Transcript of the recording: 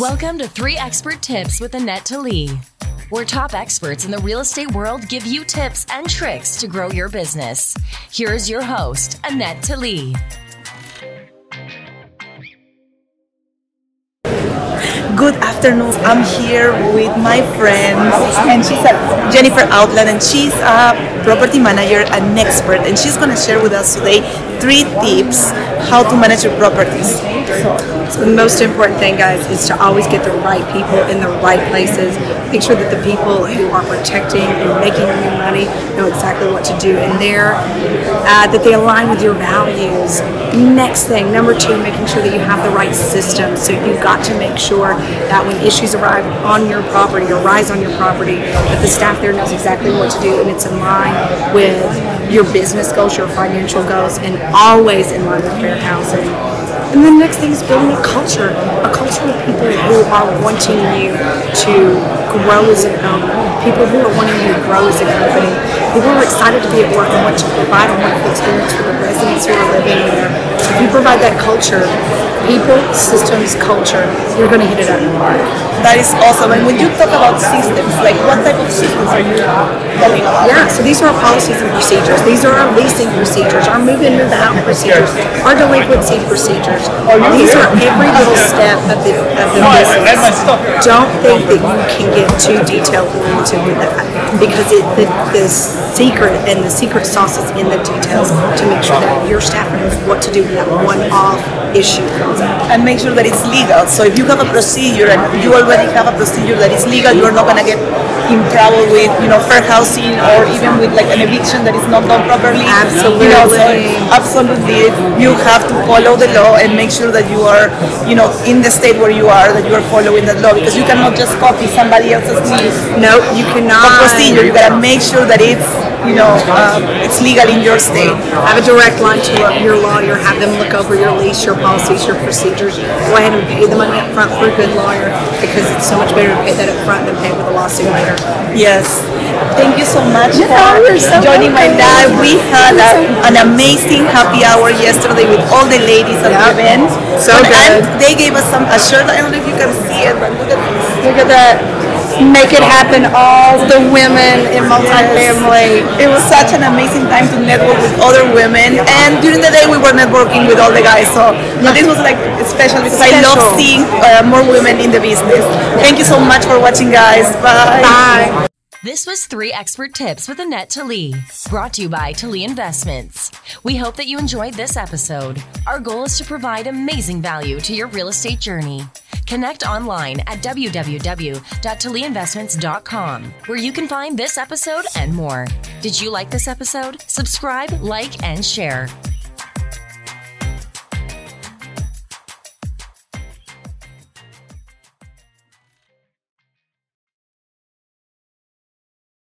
Welcome to Three Expert Tips with Annette Talee, where top experts in the real estate world give you tips and tricks to grow your business. Here's your host, Annette Talee. Good afternoon. I'm here with my friend, and she's a Jennifer Outland, and she's a property manager, an expert, and she's going to share with us today three tips how to manage your properties. So the most important thing, guys, is to always get the right people in the right places. Make sure that the people who are protecting and making you money know exactly what to do in there, uh, that they align with your values. Next thing, number two, making sure that you have the right system. So you've got to make sure that when issues arrive on your property or rise on your property, that the staff there knows exactly what to do and it's in line with your business goals, your financial goals, and always in line with fair housing. And the next thing is building a culture, a culture of people who are wanting you to grow as an owner, people who are wanting you to grow as a company, people who are excited to be at work and want to provide a wonderful experience for the residents who are living there. If you provide that culture, people, systems, culture, you're going to hit it out of the park. That is awesome. And when you talk about systems, like what type of systems are you talking? Yeah, so these are our policies and procedures. These are our leasing procedures, our move in, move out procedures, our delinquency procedures. These are every little step of the, of the business. Don't think that you can get too detailed into that because it, the, the secret and the secret sauce is in the details to make sure that your staff knows what to do when that one-off issue comes up. And make sure that it's legal. So if you have a procedure and you already have a procedure that is legal, you're not gonna get in trouble with you know fair housing or even with like an eviction that is not done properly. You know, so absolutely, you have to follow the law and make sure that you are you know in the state where you are that you are following that law because you cannot just copy somebody else's. No, you cannot. procedure. You gotta make sure that it's you know um, it's legal in your state. Have a direct line to your lawyer. Have them look over your lease, your policies, your procedures. Go ahead and pay the money up front for a good lawyer because it's so much better to pay that up front than pay with a lawsuit later. Yes. Thank you so much Yeah, for you're so joining my dad. We had a, an amazing happy hour yesterday with all the ladies at the event. So And- good. And they gave us some a shirt. I don't know if you can see it, but look at this. Look at that. Make it happen, all the women in multifamily. It was such an amazing time to network with other women, and during the day we were networking with all the guys. So, but this was like special because I love seeing uh, more women in the business. Thank you so much for watching, guys. Bye. Bye. This was Three Expert Tips with Annette Talee, brought to you by Talee Investments. We hope that you enjoyed this episode. Our goal is to provide amazing value to your real estate journey. Connect online at www.taleeinvestments.com, where you can find this episode and more. Did you like this episode? Subscribe, like, and share.